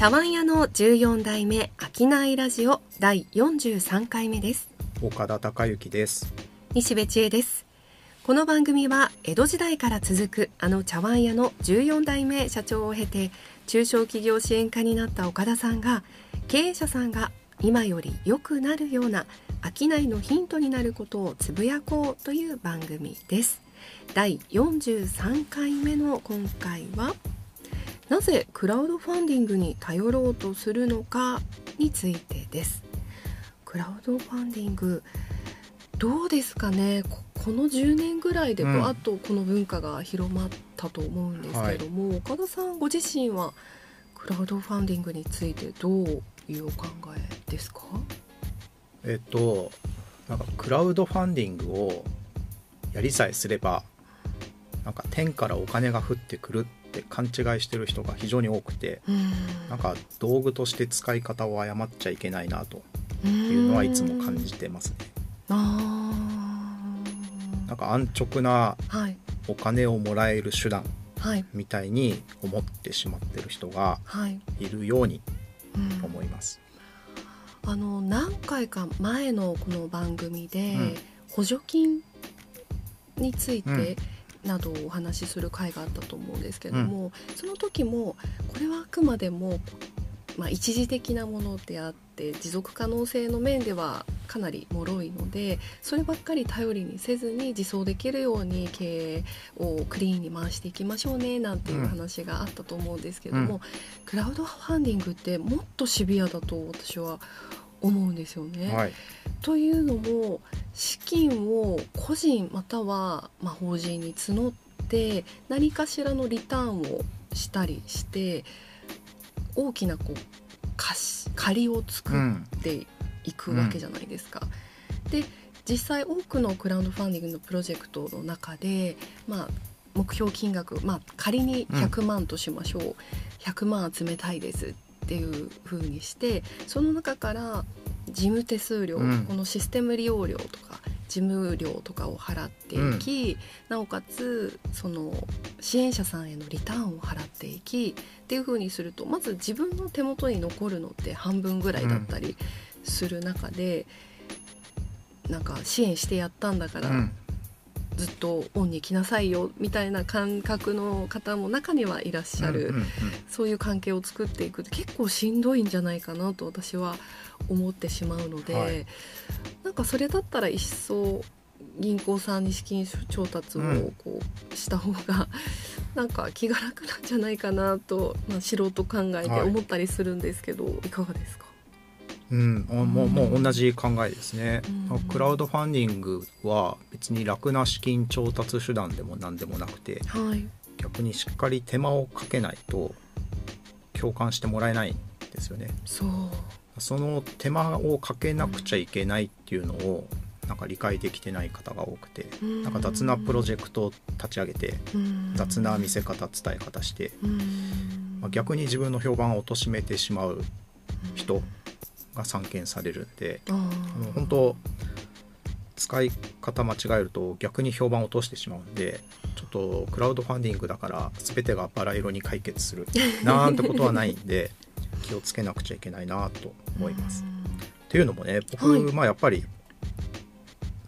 茶碗屋の14代目商いラジオ第43回目です。岡田孝之です。西部千恵です。この番組は江戸時代から続くあの茶碗屋の14代目社長を経て中小企業支援課になった岡田さんが経営者さんが今より良くなるような商いのヒントになることをつぶやこうという番組です。第43回目の今回はなぜクラウドファンディングに頼ろうとするのかについてです。クラウドファンディングどうですかね？この10年ぐらいでバーッとこの文化が広まったと思うんですけども、うんはい、岡田さんご自身はクラウドファンディングについてどういうお考えですか？えっとなんかクラウドファンディングをやりさえすればなんか天からお金が降ってくるって勘違いしてる人が非常に多くてなんか道具として使い方を誤っちゃいけないなと。いうのはいつも感じてますね。なんか安直なお金をもらえる手段みたいに思ってしまってる人がい。るように思います。あの何回か前のこの番組で、補助金についてなどをお話しする回があったと思うんですけども、うん、その時もこれはあくまでも、まあ、一時的なものであって持続可能性の面ではかなり脆いのでそればっかり頼りにせずに自走できるように経営をクリーンに回していきましょうねなんていう話があったと思うんですけども、うん、クラウドファンディングってもっとシビアだと私は思うんですよね。はい、というのも資金を個人またはま法人に募って何かしらのリターンをしたりして大きなこう貸借りを作っていくわけじゃないですか。うん、で実際多くのクラウドファンディングのプロジェクトの中で、まあ、目標金額、まあ、仮に100万としましょう、うん、100万集めたいですっていうふうにしてその中から事務手数料、うん、このシステム利用料とか事務料とかを払っていき、うん、なおかつその支援者さんへのリターンを払っていきっていうふうにするとまず自分の手元に残るのって半分ぐらいだったりする中で、うん、なんか支援してやったんだから、ずっとオンに来なさいよみたいな感覚の方も中にはいらっしゃる、うんうんうん、そういう関係を作っていくって結構しんどいんじゃないかなと私は思ってしまうので、はい、なんかそれだったら一層銀行さんに資金調達をこうした方が、なんか気が楽なんじゃないかなと、まあ、素人考えて思ったりするんですけど、はい、いかがですか？うん、もうもう同じ考えですね、うん、クラウドファンディングは別に楽な資金調達手段でも何でもなくて、はい、逆にしっかり手間をかけないと共感してもらえないんですよね。そう。その手間をかけなくちゃいけないっていうのをなんか理解できてない方が多くて、うん、なんか雑なプロジェクトを立ち上げて、うん、雑な見せ方伝え方して、うん、まあ、逆に自分の評判を貶めてしまう人が散見されるんで、うん、本当使い方間違えると逆に評判を落としてしまうんでちょっとクラウドファンディングだから全てがバラ色に解決するなんてことはないんで 気をつけなくちゃいけないなと思います。っていうのもね僕、はい、まあやっぱり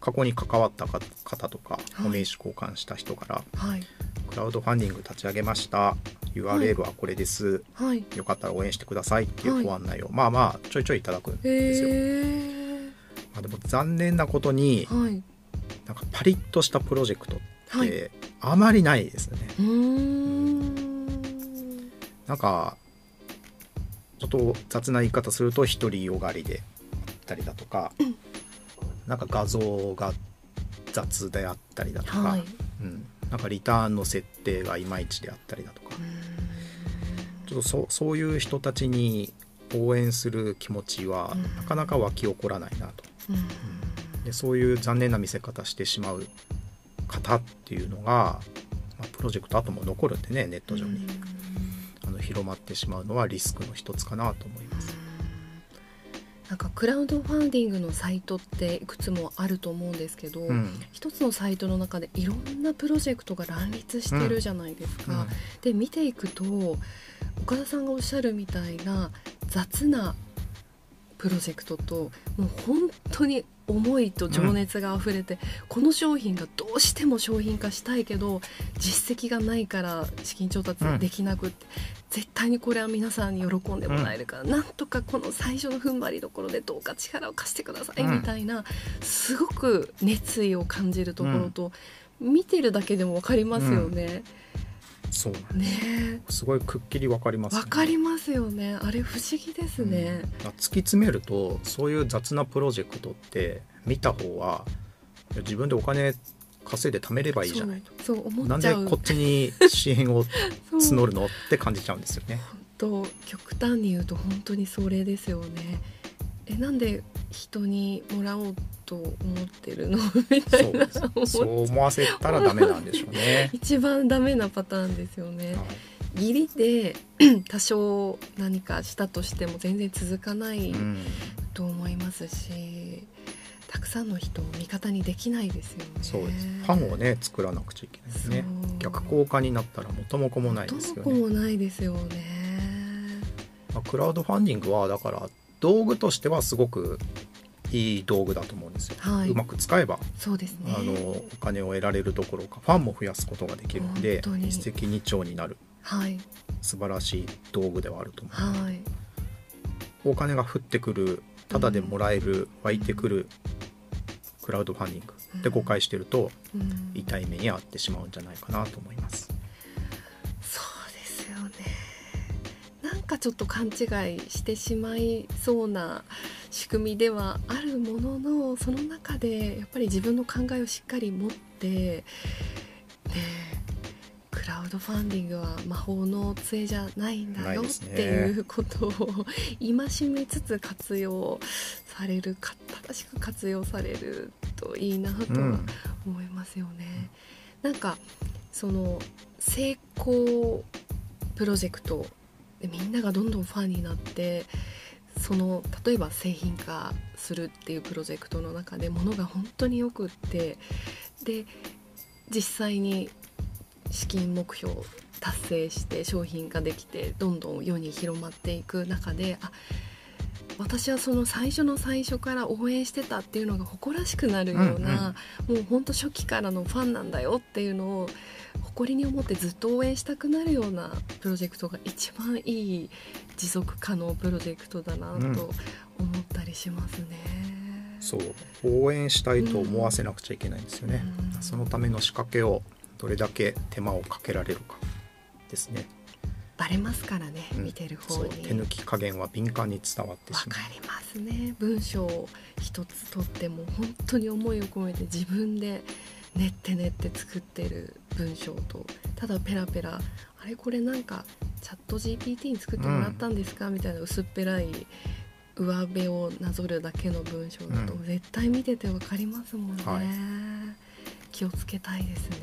過去に関わった方とかお名刺交換した人から、はい、クラウドファンディング立ち上げました。URL はこれです、はい、よかったら応援してくださいっていうご案内を、まあまあちょいちょいいただくんですよ。まあ、でも残念なことに、はい、なんかパリッとしたプロジェクトってあまりないですね。うん、なんかちょっと雑な言い方すると独りよがりであったりだとか、うん、なんか画像が雑であったりだとか、はい、うん、なんかリターンの設定がいまいちであったりだとか。ちょっとそそういう人たちに応援する気持ちはなかなか湧き起こらないなと、うん、でそういう残念な見せ方してしまう方っていうのが、まあ、プロジェクト後も残るんでねネット上に。あの広まってしまうのはリスクの一つかなと思います。なんかクラウドファンディングのサイトっていくつもあると思うんですけど、うん、一つのサイトの中でいろんなプロジェクトが乱立してるじゃないですか。うん、で見ていくと岡田さんがおっしゃるみたいな雑なプロジェクトともう本当に思いと情熱があふれて、うん、この商品がどうしても商品化したいけど実績がないから資金調達できなくって、うん、絶対にこれは皆さんに喜んでもらえるから、うん、なんとかこの最初の踏ん張りどころでどうか力を貸してくださいみたいな、すごく熱意を感じるところと、見てるだけでも分かりますよね。そうね。すごいくっきりわかります、ね、わかりますよね。あれ不思議ですね、うん、突き詰めるとそういう雑なプロジェクトって見た方は自分でお金稼いで貯めればいいじゃないと。そう思なんでこっちに支援を 募るのって感じちゃうんですよね。本当極端に言うと本当にそれですよね。えなんで人にもらおうと思ってるの？みたいな。そう思わせたらダメなんでしょうね。一番ダメなパターンですよね、はい、義理で 多少何かしたとしても全然続かないと思いますし、うん、たくさんの人を味方にできないですよね。そうです。ファンをね作らなくちゃいけないですね逆効果になったら元も子もないですよね。元も子もないですよね、まあ、クラウドファンディングはだから道具としてはすごくいい道具だと思うんですよ、はい、うまく使えばそうです、ね、あのお金を得られるどころかファンも増やすことができるので一石二鳥になる、はい、素晴らしい道具ではあると思う、はい、お金が降ってくるただでもらえる、うん、湧いてくるクラウドファンディングで誤解してると、うん、痛い目に遭ってしまうんじゃないかなと思います。かちょっと勘違いしてしまいそうな仕組みではあるもののその中でやっぱり自分の考えをしっかり持ってでクラウドファンディングは魔法の杖じゃないんだよっていうことを戒めつつ活用される正しく活用されるといいなとは思いますよね。うん、なんかその成功プロジェクトでみんながどんどんファンになってその例えば製品化するっていうプロジェクトの中でものが本当によくってで実際に資金目標達成して商品ができてどんどん世に広まっていく中であ私はその最初の最初から応援してたっていうのが誇らしくなるような、うんうん、もうほんと初期からのファンなんだよっていうのを誇りに思ってずっと応援したくなるようなプロジェクトが一番いい持続可能プロジェクトだなと思ったりしますね。うん、そう。応援したいと思わせなくちゃいけないんですよね。うん、そのための仕掛けをどれだけ手間をかけられるかですね。バレますからね、うん、見てる方に。手抜き加減は敏感に伝わってしまう。わかりますね。文章を一つとっても本当に思いを込めて自分で練って練って作ってる文章とただペラペラあれこれなんかチャット GPT に作ってもらったんですか、うん、みたいな薄っぺらい上辺をなぞるだけの文章だと、絶対見てて分かりますもんね、はい、気をつけたいですね。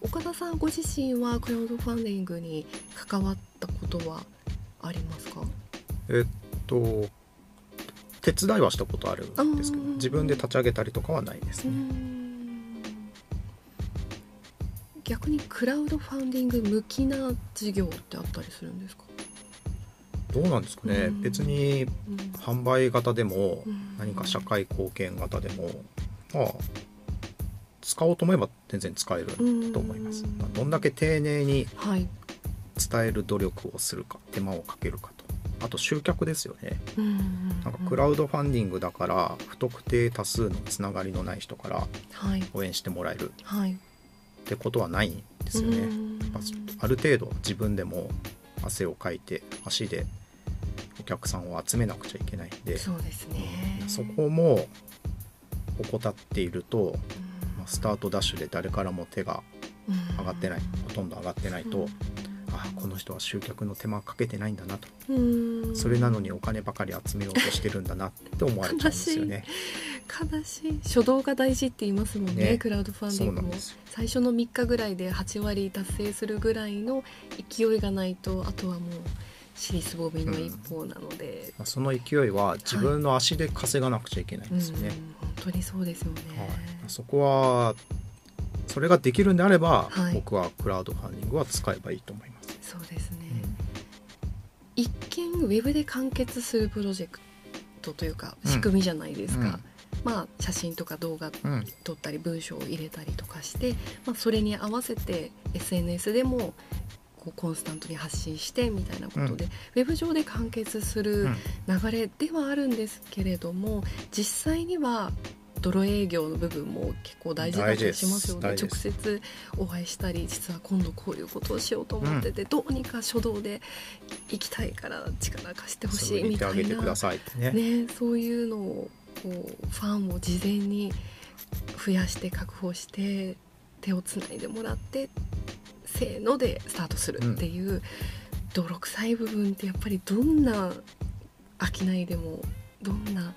岡田さんご自身はクラウドファンディングに関わったことはありますか？えっと手伝いはしたことあるんですけど自分で立ち上げたりとかはないですね。逆にクラウドファンディング向きな事業ってあったりするんですか？どうなんですかね、うん、別に販売型でも何か社会貢献型でも、まあ使おうと思えば全然使えると思います、まあ、どんだけ丁寧に伝える努力をするか手間をかけるかと。あと集客ですよね、なんかクラウドファンディングだから不特定多数のつながりのない人から応援してもらえる、はいってことはないんですよね。ある程度自分でも汗をかいて足でお客さんを集めなくちゃいけないんでそうですね、そこも怠っていると、まあ、スタートダッシュで誰からも手が上がってないほとんど上がってないと、あこの人は集客の手間かけてないんだなと。それなのにお金ばかり集めようとしてるんだなって思われちゃうんですよね。悲しい。初動が大事って言いますもんね、ね、クラウドファンディングも。最初の3日ぐらいで8割達成するぐらいの勢いがないとあとはもう尻すぼみの一方なので、うん、その勢いは自分の足で稼がなくちゃいけないんですよね、はい、本当にそうですよね、はい、そこはそれができるんであれば、はい、僕はクラウドファンディングは使えばいいと思います。そうですね、うん、一見ウェブで完結するプロジェクトというか仕組みじゃないですか、うんまあ、写真とか動画撮ったり文章を入れたりとかして、まあ、それに合わせて SNS でもこうコンスタントに発信してみたいなことで、うん、ウェブ上で完結する流れではあるんですけれども、実際には泥営業の部分も結構大事だったりしますよね。直接お会いしたり実は今度こういうことをしようと思ってて、うん、どうにか書道で行きたいから力貸してほしいみたいな。ね、ね、そういうのをこうファンを事前に増やして確保して手をつないでもらってせーのでスタートするっていう、うん、泥臭い部分ってやっぱりどんな商いでもどんな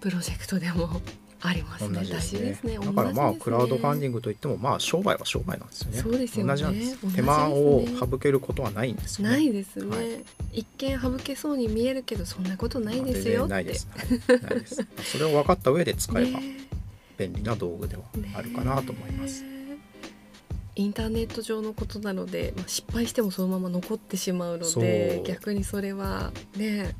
プロジェクトでもありますね。大事ですね。だからまあ、クラウドファンディングといってもまあ商売は商売なんですよね。そうですよね。同じなんです。手間を省けることはないんですよね。ないですね、はい、一見省けそうに見えるけどそんなことないですよないです。ないです。それを分かった上で使えば便利な道具ではあるかなと思います。インターネット上のことなので、まあ、失敗してもそのまま残ってしまうので逆にそれはね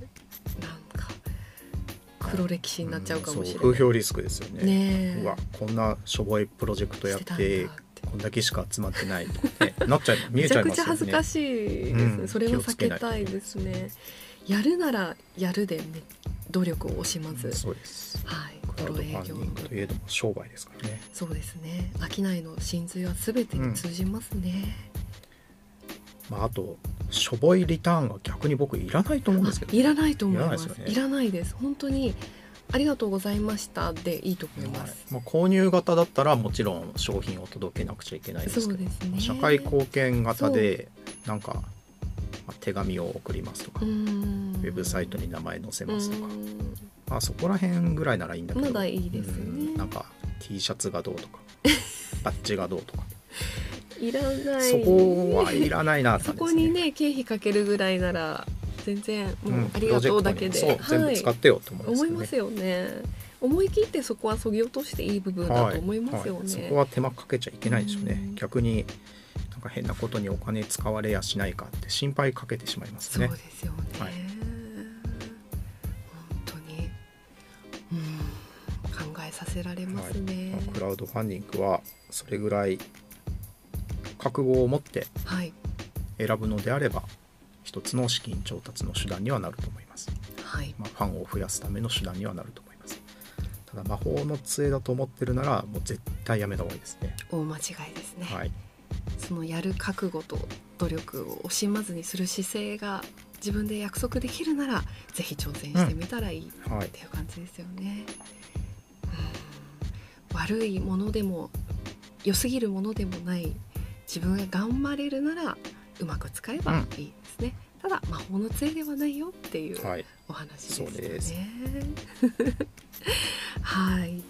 黒歴史になっちゃうかもしれない、うん、風評リスクですよね。ねうわこんなしょぼいプロジェクトやってこんだけしか集まってないとね。なっちゃい 見えちゃいますよね。めちゃくちゃ恥ずかしいです。ね、うん、それを避けたいですね。やるならやるで、ね、努力を惜しまず、うん、そうです。はいクラウドファンディングといえども商売ですからね。そうですね。商いの真髄は全てに通じますね、うん、まあ、あとしょぼいリターンは逆に僕いらないと思うんですけど、ね、いらないと思います。いらないです、ね、本当にありがとうございましたでいいと思います、はい、まあ、購入型だったらもちろん商品を届けなくちゃいけないですけど、ね、社会貢献型でなんか手紙を送りますとかウェブサイトに名前載せますとか。まあそこら辺ぐらいならいいんだけど。まだいいですね。なんか T シャツがどうとか バッジがどうとかいらない。そこはいらないな、ね、そこにね経費かけるぐらいなら全然もうありがとうだけで、うん、全部使ってよと思いますよね。思い切ってそこはそぎ落としていい部分だと思いますよね、はいはい、そこは手間かけちゃいけないですよね、逆になんか変なことにお金使われやしないかって心配かけてしまいますね。そうですよね、はい。させられますね、はい、クラウドファンディングはそれぐらい覚悟を持って選ぶのであれば、一つの資金調達の手段にはなると思います、はい。まあ、ファンを増やすための手段にはなると思います。ただ魔法の杖だと思ってるならもう絶対やめた方がいいですね。大間違いですね、はい、そのやる覚悟と努力を惜しまずにする姿勢が自分で約束できるならぜひ挑戦してみたらいい、うんはい、っていう感じですよね。悪いものでも良すぎるものでもない自分が頑張れるならうまく使えばいいですね、うん、ただ魔法の杖ではないよっていうお話ですね。はい、はい。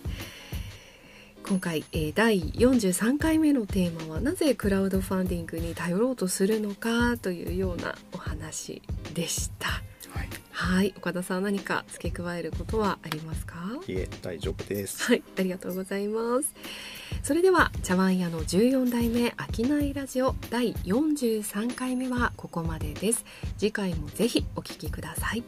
今回、えー、第43回目のテーマはなぜクラウドファンディングに頼ろうとするのかというようなお話でした。はい岡田さん何か付け加えることはありますか？いえ大丈夫です。はいありがとうございます。それでは茶碗屋の14代目商いラジオ第43回目はここまでです。次回もぜひお聞きください